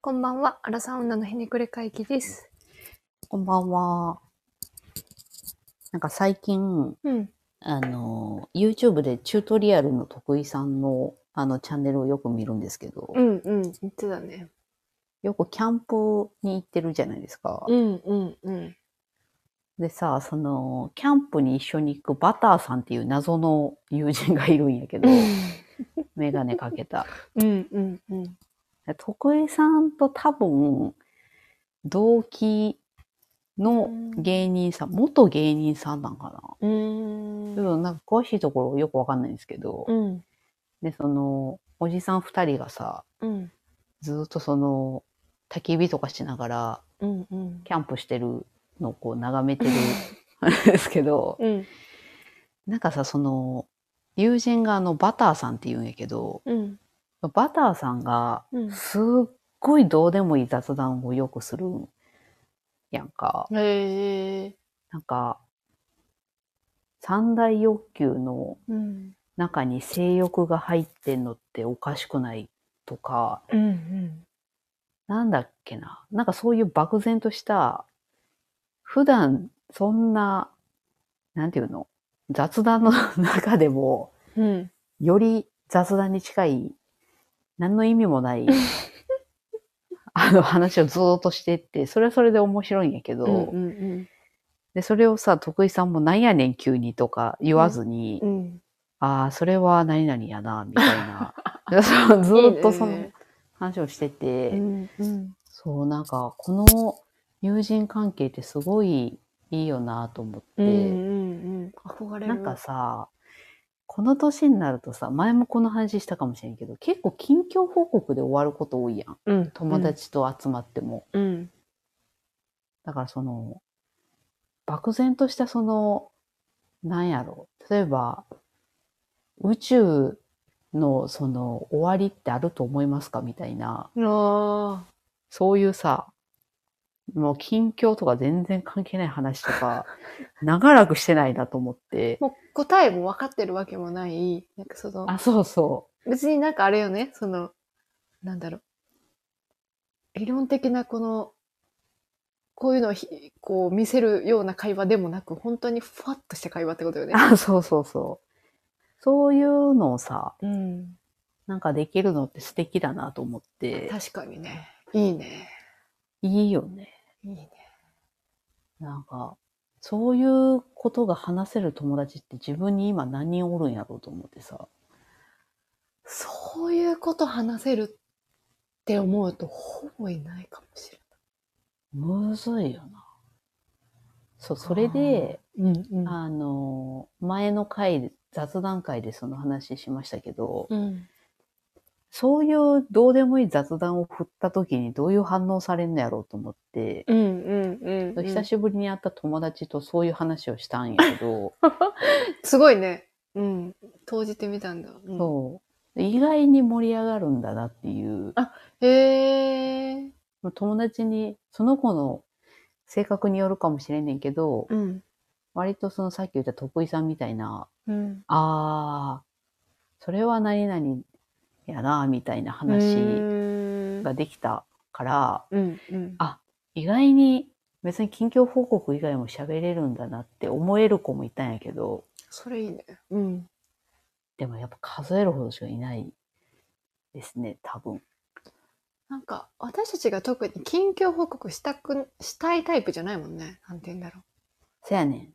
こんばんは、アラサー女のひねくれ会議です。こんばんは。なんか最近、うん。あの、YouTube でチュートリアルの得意さんのあのチャンネルをよく見るんですけど、うんうん、言ってたね。よくキャンプに行ってるじゃないですか。うんうんうん。でさ、その、キャンプに一緒に行くバターさんっていう謎の友人がいるんやけど、メガネかけた。うんうんうん。徳井さんと多分、同期の芸人さん、元芸人さんなんかな。うーん。なんか詳しいところよくわかんないんですけど、うん。で、その、おじさん二人がさ、うん。ずーっとその、焚き火とかしながら、うんうん。キャンプしてるのをこう眺めてるん ですけど、うん。なんかさ、その、友人があの、バターさんって言うんやけど、うん。バターさんがうん、すっごいどうでもいい雑談をよくするんやんか。へえ。なんか、三大欲求のうん。中に性欲が入ってんのっておかしくないとか、うんうん。なんだっけな。なんかそういう漠然とした、普段そんな、なんていうの？雑談の中でも、うん。より雑談に近い、何の意味もない、あの話をずーっとしてって、それはそれで面白いんやけど、うんうんで、それをさ、徳井さんもなんやねん急にとか言わずに、うん。うん。ああ、それは何々やな、みたいな。ずーっとその話をしてて、うんうん。そう、なんか、この友人関係ってすごいいいよなと思って、うんうんうん。憧れる。なんかさ、この年になるとさ、前もこの話したかもしれんけど、結構近況報告で終わること多いやん。うん、友達と集まっても。うん。だからその、漠然としたその、なんやろ。例えば、宇宙のその終わりってあると思いますか？みたいな、そういうさ、もう近況とか全然関係ない話とか、長らくしてないなと思ってあ。。もう答えも分かってるわけもない。なんかその、あ、そうそ別になんかあれよね、その、なんだろう。理論的なこの、こういうのをひこう見せるような会話でもなく、本当にふわっとした会話ってことよう。ね。あ、そうそうそう。そういうのをさ、うん。なんかできるのって素敵だなと思って、確かにね。いいね。いいよね。いいね。なんか、そういうことが話せる友達って自分に今何人おるんやろうと思ってさ。そういうこと話せるって思うと、ほぼいないかもしれむずいよな。そう、それで、ない。うんうん。あの、前の回で、雑談会でその話しましたけど、うん。そういうどうでもいい雑談を振った時にどういう反応されんのやろうと思って、うんうんうん、うん。久しぶりに会った友達とそういう話をしたんやけど、すごいね。うん。投じてみたんだ。うん、そう。意外に盛り上がるんだなっていう。へえ。友達に、その子の性格によるかもしれんねんけど、うん。割とそのさっき言った徳井さんみたいな、うん。ああ、それは何々やな、みたいな話話ができたから、うんうん。あ、意外に別に近況報告以外も喋れるんだなって思える子もいたんやけど、それいいね。うん。でもやっぱ数えるほどしかいないですね、多分。なんか、私たちが特に近況報告したく、したいタイプじゃないもんね。なんて言うんだろせやねん。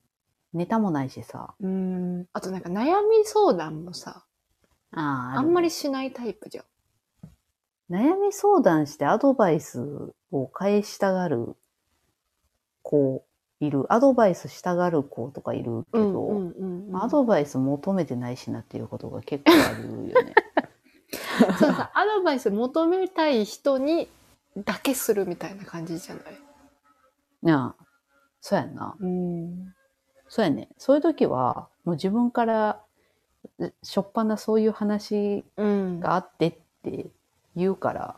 ネタもないしさ。う。うん。あとなんか悩み相談もさ、あーあんまりるしないタイプじゃん。悩み相談してアドバイスを返したがる子いる。アドバイスしたがる子とかいるけど、うんうんうん。アドバイス求めてないしなっていうことが結構あるよね。そうさ、アドバイス求めたい人にだけするみたいな感じじゃない？なあ、そうやんな。うん。そうやね。そういう時は、もう自分から、えしょっぱなそういう話うん。があってって言うから、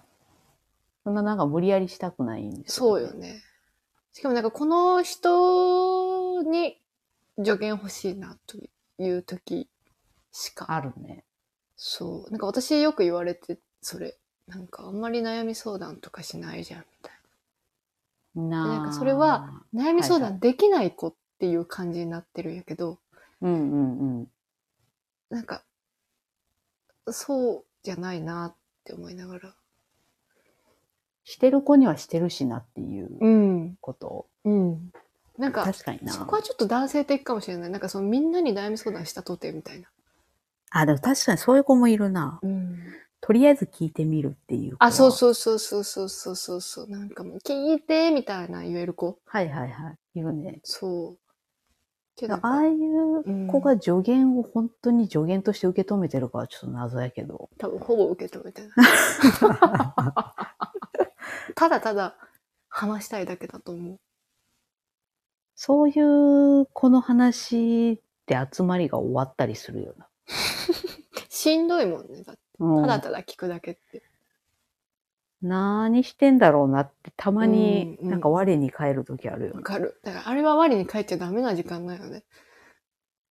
そんななんか無理やりしたくないんですそうよ。ね。しかもなんかこの人に助言欲しいなという時しか。あるね。そう。なんか私よく言われて、それ。なんかあんまり悩み相談とかしないじゃんみたいななんかそれは、な悩み相談できない子っていう感じになってるんやけど、うんうんうん。なんかそうじゃないなって思いながらしてる子にはしてるしなっていううんこと。うんなんか確かにな。そこはちょっと男性的かもしれないなんかそのみんなに悩み相談したとてみたいな、あ、でも確かにそういう子もいるな。うん、とりあえず聞いてみるっていう。あそうそうそうそうそうそうそうそうなんかもう聞いてみたいな言える子はいはいはい。いるね。そうけどああいう子が助言を本当に助言として受け止めてるかはちょっと謎やけど。多分ほぼ受け止めてない。ただただ話したいだけだと思う。そういう子の話で集まりが終わったりするよな。しんどいもんねだって。うん。ただただ聞くだけって何してんだろうなってたまにうんうんなんか我に返る時あるよね。わかる。だからあれは我に帰っちゃダメな時間だよね。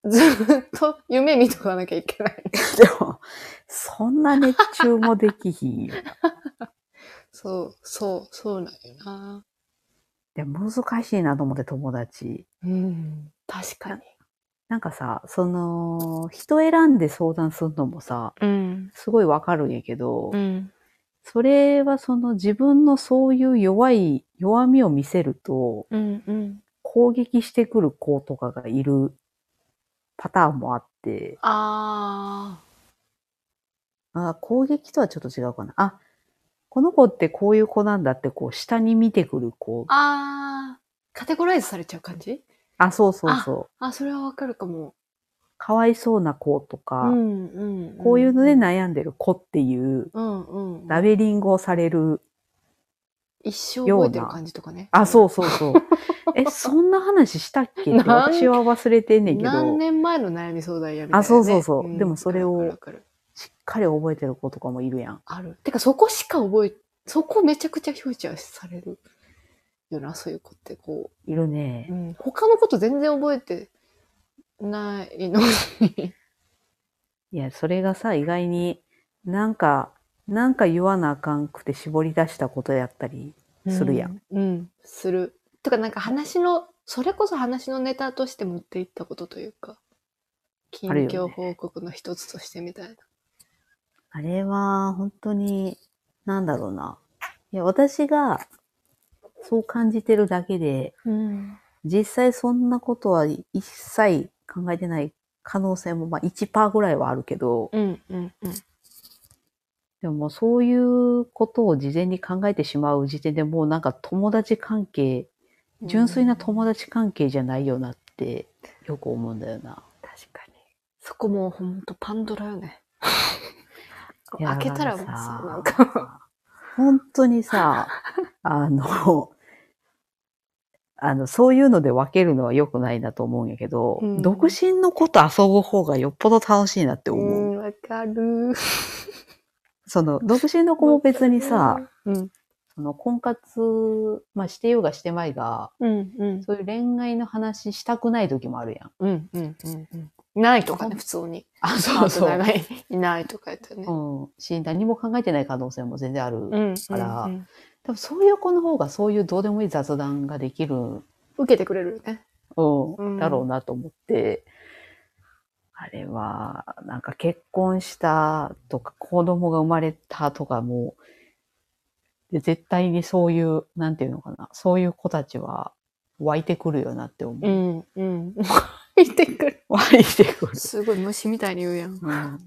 ずっと夢見とかなきゃいけない。でも、そんな熱中もできひんよ。そう、そう、そうなんよな。で難しいなと思って友達。うん。確かに。なんかさ、その、人選んで相談するのもさ、うん。すごいわかるんやけど、うん。それはその自分のそういう弱い、弱みを見せると、うん。うん。攻撃してくる子とかがいるパターンもあって、ああ攻撃とはちょっと違うかな。あ、この子ってこういう子なんだって、こう、下に見てくる子ー。。あー。カテゴライズされちゃう感じ？あ、そうそうそう。あ、それはわかるかも。かわいそうな子とか、うん。うん。こういうので悩んでる子っていう、うん。うん。ラベリングをされる。一生覚えてる感じとかね。あ、そうそうそう。え、そんな話したっけ？私は忘れてんねんけど、何年前の悩み相談やみたいな、ね。あそうそうそううんでもそれをしっかり覚えてる子とかもいるやん。ある。てか、そこしか覚え、そこめちゃくちゃフューチャーされるよな、そういう子って、こいるう。ねう。ん。他のこと全然覚えてないのに。いや、それがさ、意外になんか、なんか言わなあかんくて絞り出したことやったりするやん。うん。うん。する。とか、なんか話の、それこそ話のネタとして持っていったことというか、近況報告の一つとしてみたいな。あれは、本当に、なんだろうな。いや、私が、そう感じてるだけで、うん。実際そんなことは一切考えてない可能性も、まあ1%ぐらいはあるけど、うん、うん、うん。でももうそういうことを事前に考えてしまう時点でもうなんか友達関係、純粋な友達関係じゃないよなってよく思うんだよな。確かに。そこもうほんとパンドラよね。開けたらもうださ、なんか。本当にさ、あの、あの、そういうので分けるのは良くないなと思うんやけど、うん独身の子と遊ぶ方がよっぽど楽しいなって思う。うん、わかる。その、独身の子も別にさ、うん、その婚活、まあしてようがしてまいが、うん、うん、そういう恋愛の話したくない時もあるやん。うん、うん、うん。うんないとかね、普通に。あ、パートナーがいいないとか言ってね。うん。し、何も考えてない可能性も全然ある。うん、からうんうん多分そういう子の方がそういうどうでもいい雑談ができる、うん、受けてくれるよね。うんだろうなと思って、あれは、なんか結婚したとか子供が生まれたとかも、で絶対にそういう、なんていうのかな、そういう子たちは湧いてくるよなって思う。ん、うん。見てくる。湧いてくる。すごい虫みたいに言うやん。いうん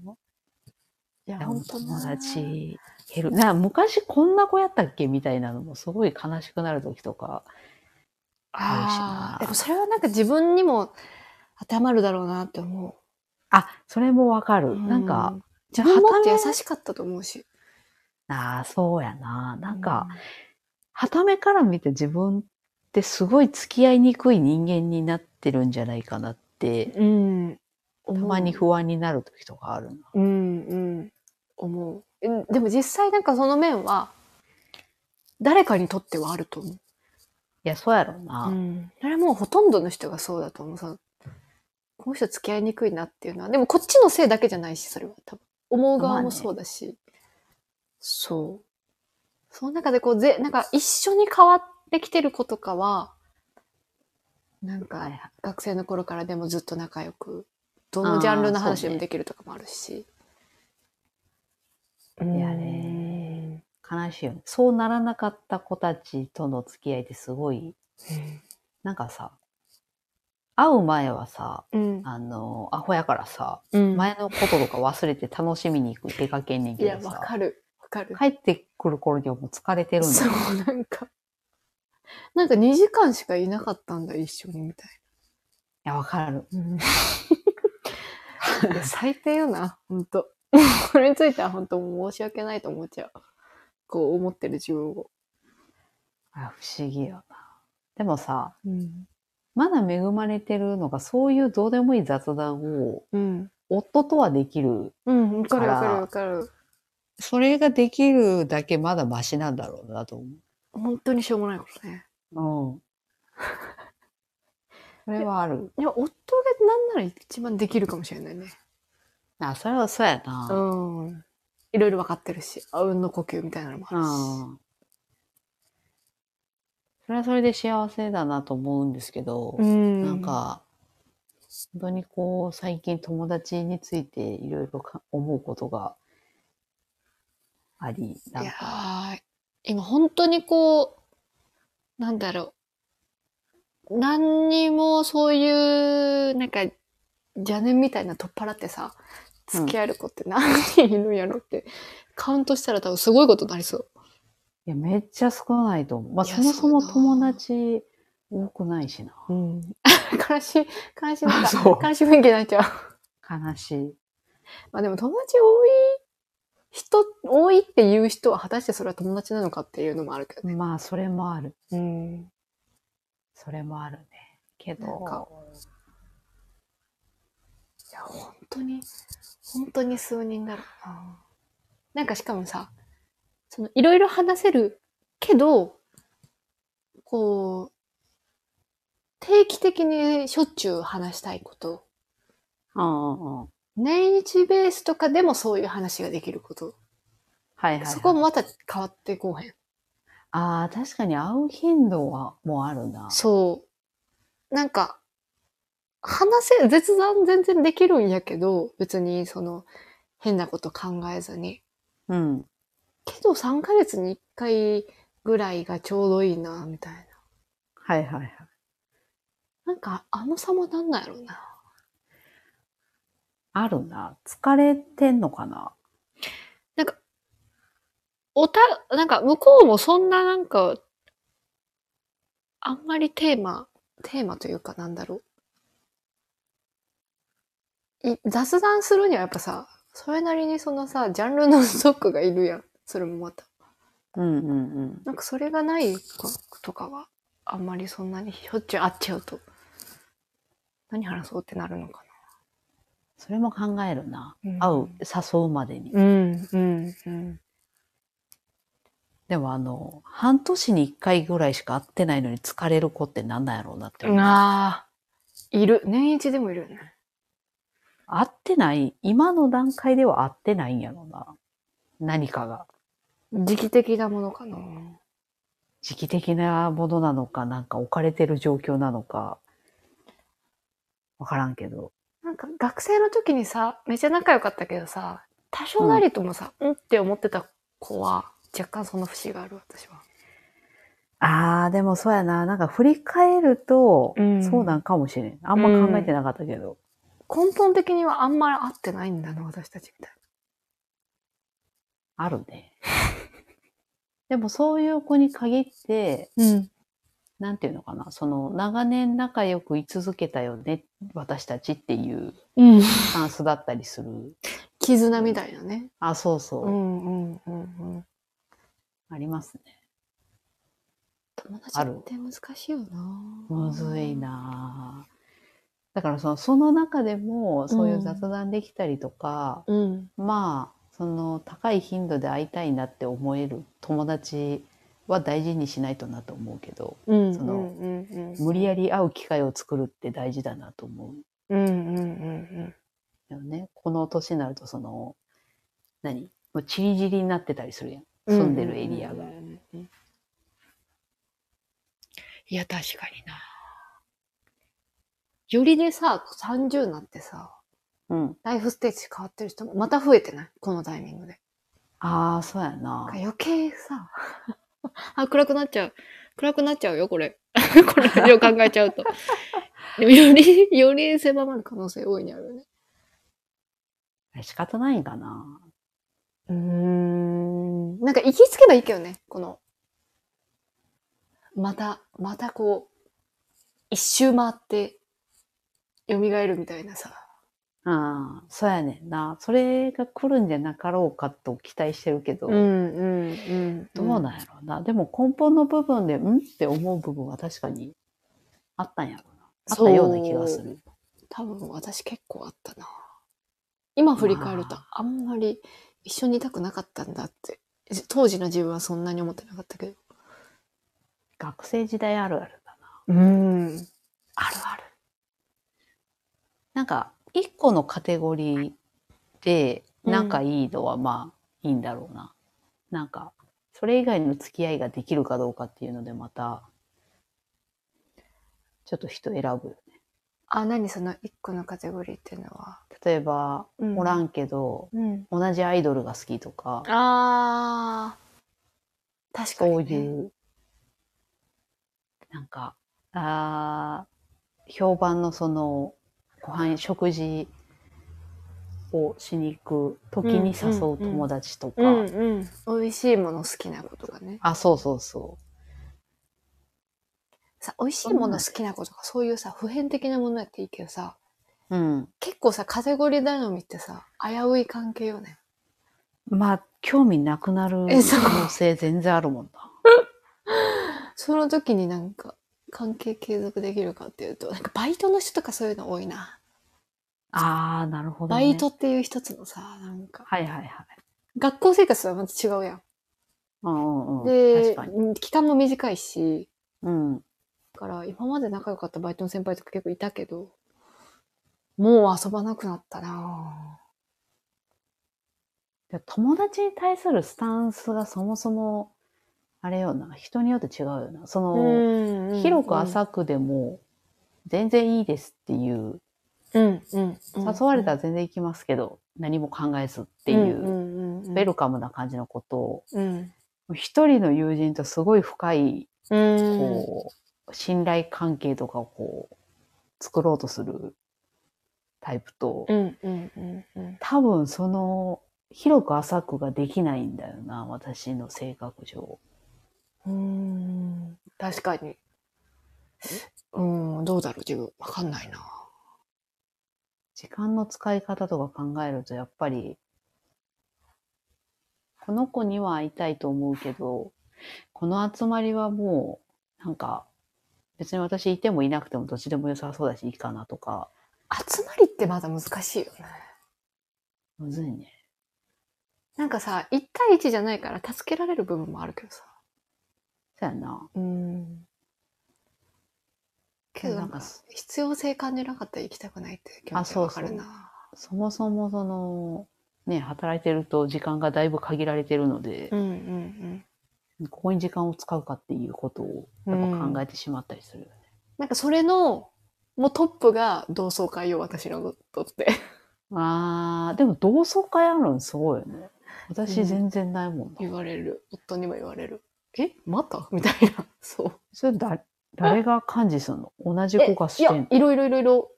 や、でも本当友達減る。な、昔こんな子やったっけみたいなのもすごい悲しくなる時とか。ああ、あるしなでもそれはなんか自分にも当てはまるだろうなって思あ、それもわかる。う。なんか、うん、自分もっと優はしかったと思うし。ああ、そうやな。なんか、はためから見て自分ってすごい付き合いにくい人間になってるんじゃないかなって、うん、たまに不安になる時とかあるな。うん、うん、思う。えでも実際なんかその面は、誰かにとってはあると思う。いや、そうやろうな。うん。それはもうほとんどの人がそうだと思う。そのこの人付き合いにくいなっていうのは。でもこっちのせいだけじゃないし、それは多分。思う側もそうだし。そその中でこう、ぜ、なんか一緒に変わってきてる子とかは、なんか。学生の頃からでもずっと仲良く、どのジャンルの話でもできるとかもあるし。いやね悲しいよね。そうならなかった子たちとの付き合いってすごい、なんかさ、会う前はさ、うん。あの、アホやからさ、うん。前のこととか忘れて楽しみに行く出かけんねんいや、けどさ、わかる。わかる。帰ってくる頃にはもう疲れてるんだそよ。う、なんか。なんか2時間しかいなかったんだ、一緒にみたいいや、わかる。な。いや最低よな、ほんと。これについては本当申し訳ないと思っちゃう。こう思ってる自分を。あ不思議よな。でもさ、うん。まだ恵まれてるのが、そういうどうでもいい雑談を、うん。夫とはできる。うん、わかるわかるわかる。それができるだけまだマシなんだろうなと思本当にしょうもないことね。う。うん。それはある。いや、夫がなんなら一番できるかもしれないね。あ、それはそうやな。うん。いろいろ分かってるし、あうんの呼吸みたいなのもあるし。うん。それはそれで幸せだなと思うんですけど、んなん、か、本当にこう、最近友達についていろいろか思うことがあり、ないんやか、ー今本当にこう、なんだろう。何にもそういう、なんか、邪念みたいな取っ払ってさ、付き合える子って何人いるんやろって、カウントしたら多分すごいことになりそう。いや、めっちゃ少ないと思う。まあ、そもそも友達多くないしな。うん。悲しい、悲しい、なんそうか、悲しい雰囲気になっちゃう。悲しい。まあでも友達多い人、多いっていう人は果たしてそれは友達なのかっていうのもあるけどね。まあ、それもある。うん。それもあるね。けど、いや、本当に、本当に数人だろうな。なんかしかもさ、その、いろいろ話せるけど、こう、定期的にしょっちゅう話したいこと、うんうんうん。年一ベースとかでもそういう話ができること、はいはい、はい。そこもまた変わってこうへん。ああ、確かに会う頻度はもうあるな。そう。なんか、話せ、絶談全然できるんやけど、別にその、変なこと考えずに。うん。けど3ヶ月に1回ぐらいがちょうどいいな、みたいな。はいはいはい。なんか、あの差もなんなんやろうな。あるな。疲れてんのかな？なんか、おた、なんか、向こうもそんななんか、あんまりテーマ、テーマというかなんだろう。い雑談するにはやっぱさ、それなりにそのさ、ジャンルのストックがいるやん。それもまた。うんうんうん。なんかそれがない子とかは、あんまりそんなにしょっちゅう会っちゃうと、何話そうってなるのかそれも考えるな。うん会う、誘うまでに。な。うん、うん、うん。でもあの、半年に一回ぐらいしか会ってないのに疲れる子ってなんなんやろうなって思う。ああ、いる。年一でもいるよね。会ってない、今の段階では会ってないんやろうな。何かが。時期的なものかな。時期的なものなのか、なんか置かれてる状況なのか、わからんけど。なんか学生の時にさ、めっちゃ仲良かったけどさ、多少なりともさ、うん、って思ってた子は、若干その節がある、私は。ああ、でもそうやな。なんか振り返ると、うんそうなんかもしれん。あんま考えてなかったけど。根本的にはあんまり合ってないんだな、私たちみたいあるね。でもそういう子に限って、な。うん。なんていうのかな。その、長年仲良く居続けたよね、私たちっていううん。スタンスだったりする。絆みたいなね。あ、そうそう。うんうんうんうん。ありますね。友達って難しいよなむずい。なぁだからそのその中でもそういう雑談できたりとか、うん、まあその高い頻度で会いたいなって思える友達は大事にしないとなと思うけど、その、無理やり会う機会を作るって大事だなと思う。うんうんうんうん。ね、この年になるとその何？もり散りになってたりするやん住んでるエリアが。いや確かにな。よりでさ、30になってさ、うん。ライフステージ変わってる人もまた増えてない？このタイミングで。ああ、そうやな。余計さ、あ、暗くなっちゃう。暗くなっちゃうよ、これ。これ、よう考えちゃうと。で もより、より狭まる可能性大いにあるよね。仕方ないんかな。うーん。なんか行き着けばいいけどね、この、また、またこう、一周回って、蘇るみたいなさ。ああ、そうやねんな。それが来るんじゃなかろうかと期待してるけど、うん、うん、うん。どうなんやろうな。でも根本の部分で、んって思う部分は確かにあったんやろうな。あったような気がする。多分私結構あったな。今振り返るとまあんまり一緒にいたくなかったんだって。当時の自分はそんなに思ってなかったけど。学生時代あるあるだな。うん。あるある。なんか、一個のカテゴリーで仲いいのはまあいいんだろうな。なんか、それ以外の付き合いができるかどうかっていうのでまた、ちょっと人選ぶよね。あ、何その一個のカテゴリーっていうのは？例えば、うんおらんけど、うん。同じアイドルが好きとか、あー。確かに、そうね。いう、なんか、あー評判のその、ご飯、食事をしに行く時に誘う友達とか、うんうん。美味しいもの好きなことがね。あ、そうそうそさ、美味しいもの好きなことがそういうさ、普遍的なものやっていいけどさ、う。うん。結構さ、カテゴリー頼みってさ、危うい関係よね。まあ、興味なくなる可能性全然あるもんな。その時になんか、関係継続できるかっていうと、なんかバイトの人とかそういうの多いな。ああ、なるほど、ね。バイトっていう一つのさ、なんか、はいはいはい。学校生活とはまた違うやん。うんうんうん。で期間も短いし、うん。だから今まで仲良かったバイトの先輩とか結構いたけど、もう遊ばなくなったなで友達に対するスタンスがそもそも、あれよな、人によって違うよな。その、ぁ広く浅くでも、全然いいですっていう、うん、うん。誘われたら全然行きますけど、何も考えずっていう、うん、ウェルカムな感じのことを、うん。一人の友人とすごい深い、うん。こう、信頼関係とかをこう、作ろうとするタイプと、うん、うん、うん、うん。多分その、広く浅くができないんだよな、私の性格上。うん。確かに。うん、どうだろう、自分。わかんないな。時間の使い方とか考えると、やっぱり、この子には会いたいと思うけど、この集まりはもう、なんか、別に私いてもいなくてもどっちでも良さそうだしいいかなとか、集まりってまだ難しいよね。むずいね。なんかさ、1対1じゃないから助けられる部分もあるけどさ。そうやな。うん。けどなんか必要性感じなかったら行きたくないって気持ちがわかるな。そもそもその、ね、働いてると時間がだいぶ限られてるのでう、んうんうん。ここに時間を使うかっていうことをやっぱ考えてしまったりするよね。なんかそれの、もうトップが同窓会よ、私のとって。あー、でも同窓会あるのすごいよね。うん私全然ないもんな。言われる。夫にも言われる。え？また？みたいな。そう。それだ、誰が幹事するの？同じ子がしてんの？いや、いろいろいろいろ、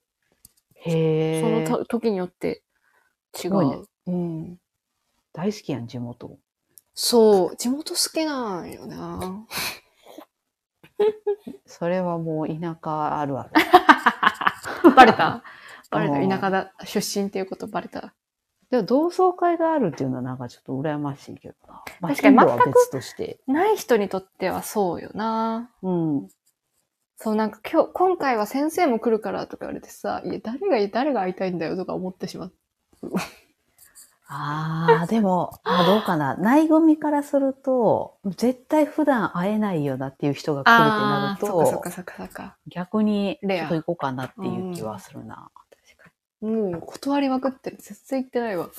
へー。そのと時によって違ごいねう。うん。大好きやん、地元。そう。地元好きなんよな。それはもう田舎あるある。バレた？バレうんた？田舎だ。出身っていうことバレた？でも同窓会があるっていうのはなんかちょっと羨ましいけどな。まあ、確かに全く別として。ない人にとってはそうよな。うん。そう、なんか今日、今回は先生も来るからとか言われてさ、いや、誰が、誰が会いたいんだよとか思ってしまう。ああ、でも、あどうかな。内組からすると、絶対普段会えないよなっていう人が来るってなるとそっかそっか、そっかそっか。逆にちょっと行こうかなっていう気はするな。もう断りまくってる。絶対行ってないわ。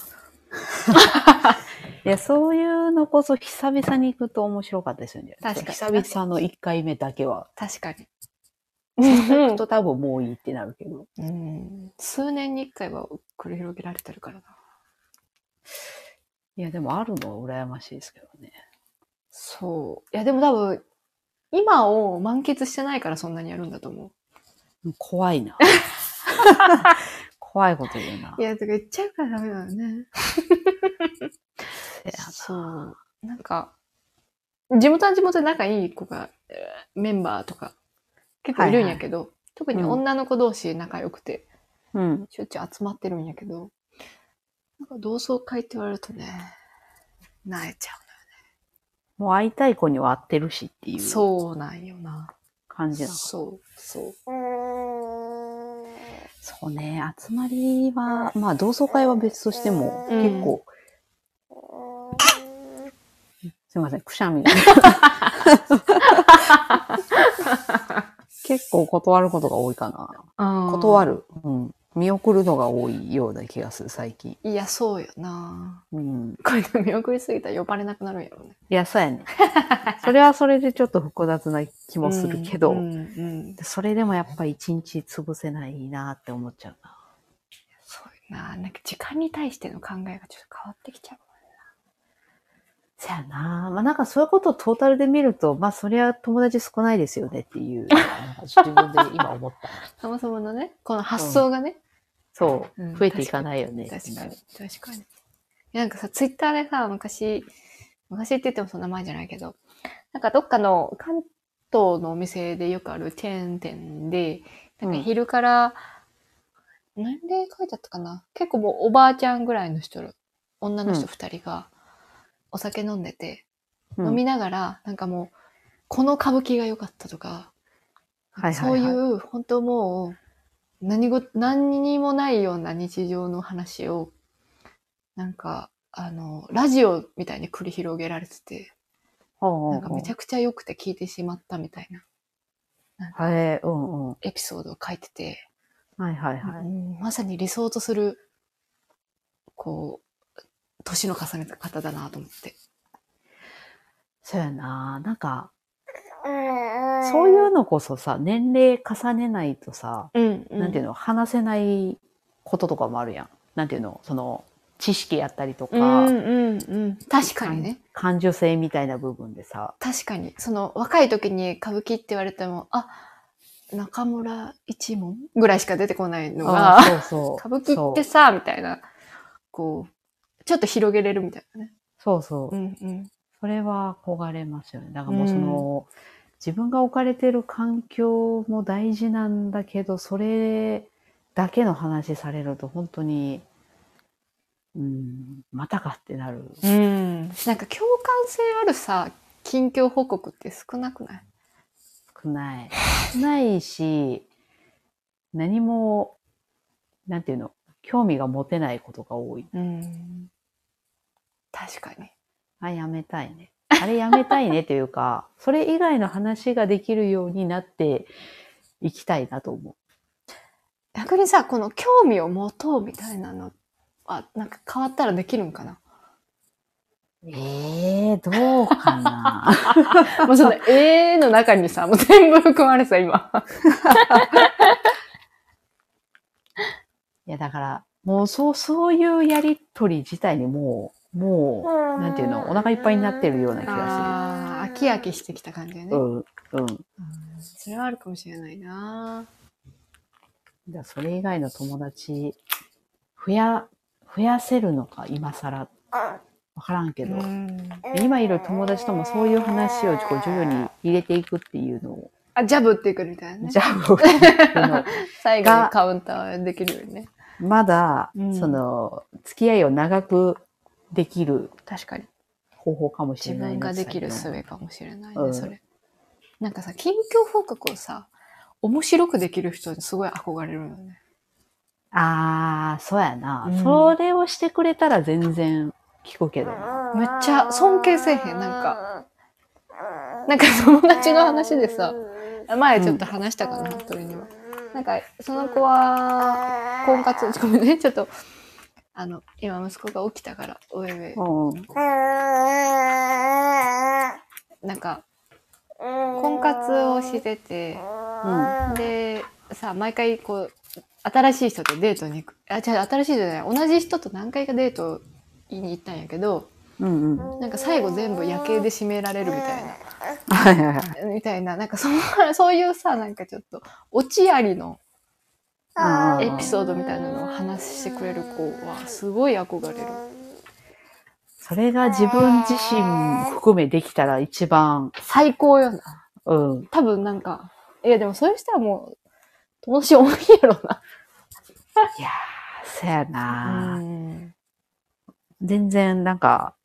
いや、そういうのこそ久々に行くと面白かったですよね。確かに久々の1回目だけは。確かに。行くと多分もういいってなるけど。うん、数年に一回は繰り広げられてるからな。いや、でもあるのは羨ましいですけどね。そう。いや、でも多分、今を満喫してないからそんなにやるんだと思怖いな。怖いこと言うな。う。いや、とか言っちゃうからダメだよね。そう。なんか、地元は地元で仲いい子が、えーメンバーとか結構いるんやけど、特に女の子同士仲良くて、うん。しょっちゅう集まってるんやけど、なんか同窓会って言われるとね、泣えちゃもう会いたい子には会ってるしっていうう。そうなんよな。感じなの。そう、そう。そうね、集まりは、まあ同窓会は別としても、うん結構、すいません、くしゃみが。結構断ることが多いかな。断る。る。うん。見送るのが多いような気がする、最近。いや、そうよな。うん。これで見送りすぎたら呼ばれなくなるんやろうね。いや、そうやね。それはそれでちょっよ複雑な気もするけど、うんうんそれでもやっぱ一日潰せないなって思っちゃうな。そうよな。なんか時間に対しての考えがちょっと変わってきちゃう。そやなまあなんかそういうことをトータルで見ると、まあそりゃ友達少ないですよねっていう、自分で今思った。そもそものね、この発想がね。そう、うん増えていかないよね。確かに。確かに。なんかさ、ツイッターでさ、昔、昔って言ってもそんな前じゃないけど、なんかどっかの関東のお店でよくあるチェーン店で、なんか昼から、年齢書いてあったかな結構もうおばあちゃんぐらいの人、女の人二人がお酒飲んでて、うん飲みながら、なんかもう、この歌舞伎が良かったとか、はいはいはいそういう、本当もう、何ご、何にもないような日常の話を、なんか、あの、ラジオみたいに繰り広げられてて、なんかめちゃくくちゃ良くて聞いてしまったみたいな、はい、うんうん。エピソードを書いてて、はいはいはい。うんまさに理想とする、こう、年の重ねた方だなと思って。そうやななんか、そういうのこそさ、年齢重ねないとさ、うん、なんていうの、話せないこととかもあるやん。なんていうの、その、知識やったりとか、うんうんうん。確かにね。感受性みたいな部分でさ、確かに。その、若い時に歌舞伎って言われても、あ、中村一門ぐらいしか出てこないのが、あそうそう。歌舞伎ってさ、みたいな、こう、ちょっと広げれるみたいなね。そうそう。うんうん。それは憧れますよね。だからもうその、自分が置かれてる環境も大事なんだけど、それだけの話されると本当に、うん、またかってなる。うん。なんか共感性あるさ、近況報告って少なくない？少ない。少ないし、何も、なんていうの、興味が持てないことが多い。うん。確かに。あ、やめたいね。あれやめたいねというか、それ以外の話ができるようになっていきたいなと思う。逆にさ、この興味を持とうみたいなのは、なんか変わったらできるんかな？ええどうかな？もうその、えーの中にさ、もう全部含まれてさ、今。いや、だから、もうそう、そういうやりとり自体にもう、もう、なんていうの、お腹いっぱいになってるような気がああ、飽き飽きしてきた感じだね。する。うん、うん。それはあるかもしれないなじゃあそれ以外の友達、増や、増やせるのか、今更。わからんけど、うん今いる友達ともそういう話をこう徐々に入れていくっていうのを、あ、ジャブってくるみたいなね。ジャブをしていくの 最後にカウンターできるようにね。まだ、うんその、付き合いを長くできる確かに。方法かもし自れない分ができるす術かもしれないね、うんそれ。なんかさ、近況報告をさ、面白くできる人にすごい憧れるよね。ああ、そうやな、うんそれをしてくれたら全然聞くけどな。めっちゃ尊敬せえへん、なんか。なんか友達の話でさ、前ちょっと話したかな、鳥には。なんか、その子は、婚活、ごめんね、ちょっと、あの、今息子が起きたから、おいお。なんか、婚活をしてて、うん。で、さ、毎回こう、新しい人とデートに行く。あ、違う、新しい人じゃない。同じ人と何回かデートに行ったんやけど、うんうん。なんか最後全部夜景で締められるみたいはいはいはい。な、みたいな、なんかその、そういうさ、なんかちょっと、オチありのエピソードみたいなのを話してくれる子は、すごい憧れる。それが自分自身含めできたら一番、最高よな。うん。多分なんか、いやでもそういう人はもう、友達多いやろな。いやー、そやな、ん。全然なんか、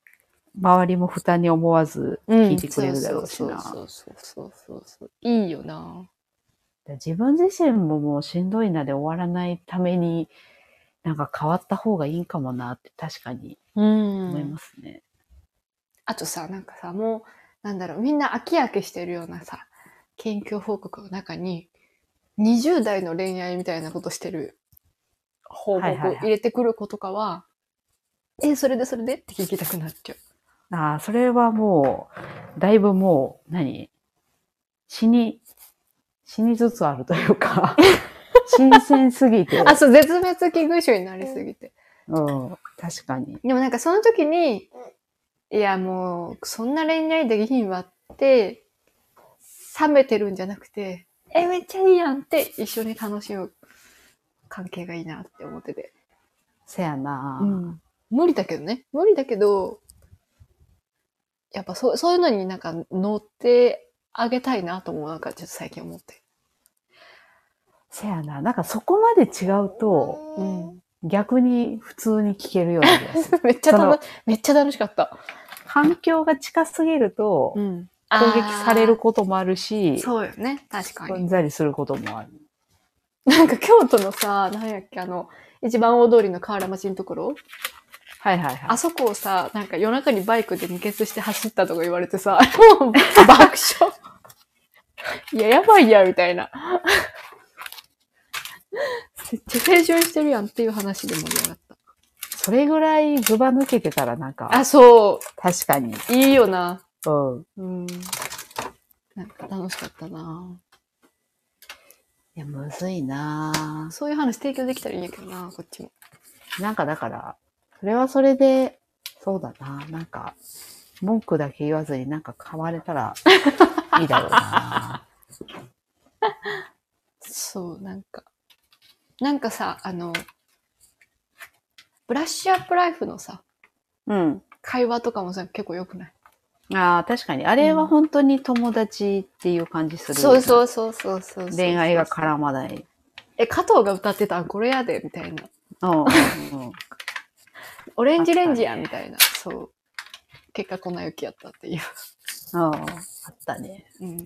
周りも負担に思わず聞いてくれるだろうしな。そうそうそうそうそう。いいよな。自分自身ももうしんどいなで終わらないために、なんか変わった方がいいんかもなって確かにうん思いますね。あとさ、なんかさ、もう、なんだろう、みんな飽き飽きしてるようなさ、研究報告の中に、20代の恋愛みたいなことしてる報はいはいはい告入れてくる子とかは、え、それでそれでって聞きたくなっちゃう。ああ、それはもう、だいぶもう、何？死に、死につつあるというか、新鮮すぎて。あ、そう、絶滅危惧種になりすぎて。うん、確かに。でもなんかその時に、いやもう、そんな恋愛できひんわって、冷めてるんじゃなくて、え、めっちゃいいやんって一緒に楽しむ関係がいいなって思ってて。せやな、うん無理だけどね。無理だけど、やっぱそうそういうのになんか乗ってあげたいなと思う。なんかちょっと最近思って。せやな。なんかそこまで違うと、うん。逆に普通に聞けるような気がする。めっちゃ楽し、めっちゃ楽しかった。環境が近すぎると、ん。攻撃されることもあるし、そうよね。確かにうん。ざりすることもある。なんか京都のさ、なんやっけ、あの、一番大通りの河原町のところはいはいはい。あそこをさ、なんか夜中にバイクで二欠して走ったとか言われてさ、も う爆笑。いや、やばいや、みたいな。めっちゃ青春してるやんっていう話で盛り上がっそれぐらいズバ抜けてたらなんか、た。あ、そ確かに。う。いいよな。うん。うん。なんか楽しかったないや、むずいなそういう話提供できたらいいんやけどな、こっちも。なんかだから、それはそれで、そうだななんか、文句だけ言わずになんか変われたらいいだろうな そう、なんか。なんかさ、あの、ブラッシュアップライフのさ、うん。会話とかもさ、結構良くない？ああ、確かに。あれは本当に友達っていう感じする。そうそうそうそうそうそう。恋愛が絡まない。え、加藤が歌ってたんこれやで、みたいな。うん。オレンジレンジや、みたいな。そう。結果、粉雪やったっていう。ああ、あったね。うん。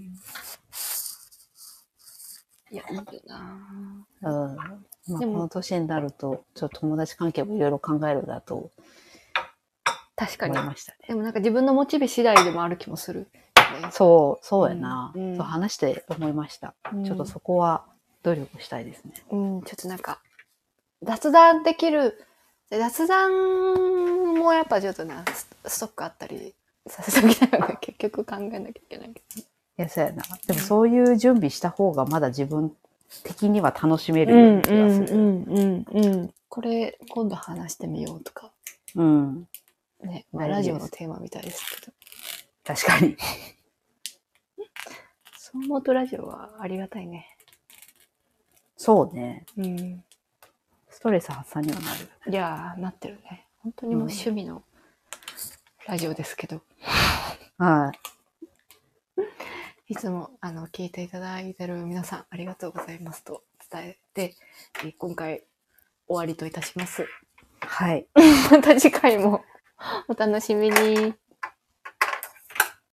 いや、いいよなうん。まあ、でもこの年になると、ちょっと友達関係もいろいろ考えるだと確かに思い。ましたね。でもなんか自分のモチベ次第でもある気もする。ねそう、そうやな。うんうんそう話して思いました。うんちょっとそこは努力したいですね。うん、ちょっとなんか、雑談できる、で雑談もやっぱちょっとな、スストックあったりさせておきたいよね。結局考えなきゃいけないけど。いや、そうやな。でもそういう準備した方がまだ自分的には楽しめるような気がする。ん、うん、うん。これ、今度話してみようとか。うん。ね、まあ、ラジオのテーマみたいですけど。確かに。そう思うとラジオはありがたいね。そうね。うん。ストレス発散にはなる。いやー、なってるね。本当にもううん趣味のラジオですけど。はい。いつも、あの、聞いていただいてる皆さん、ありがとうございますと伝えて、えー今回、終わりといたします。はい。また次回もお楽しみに。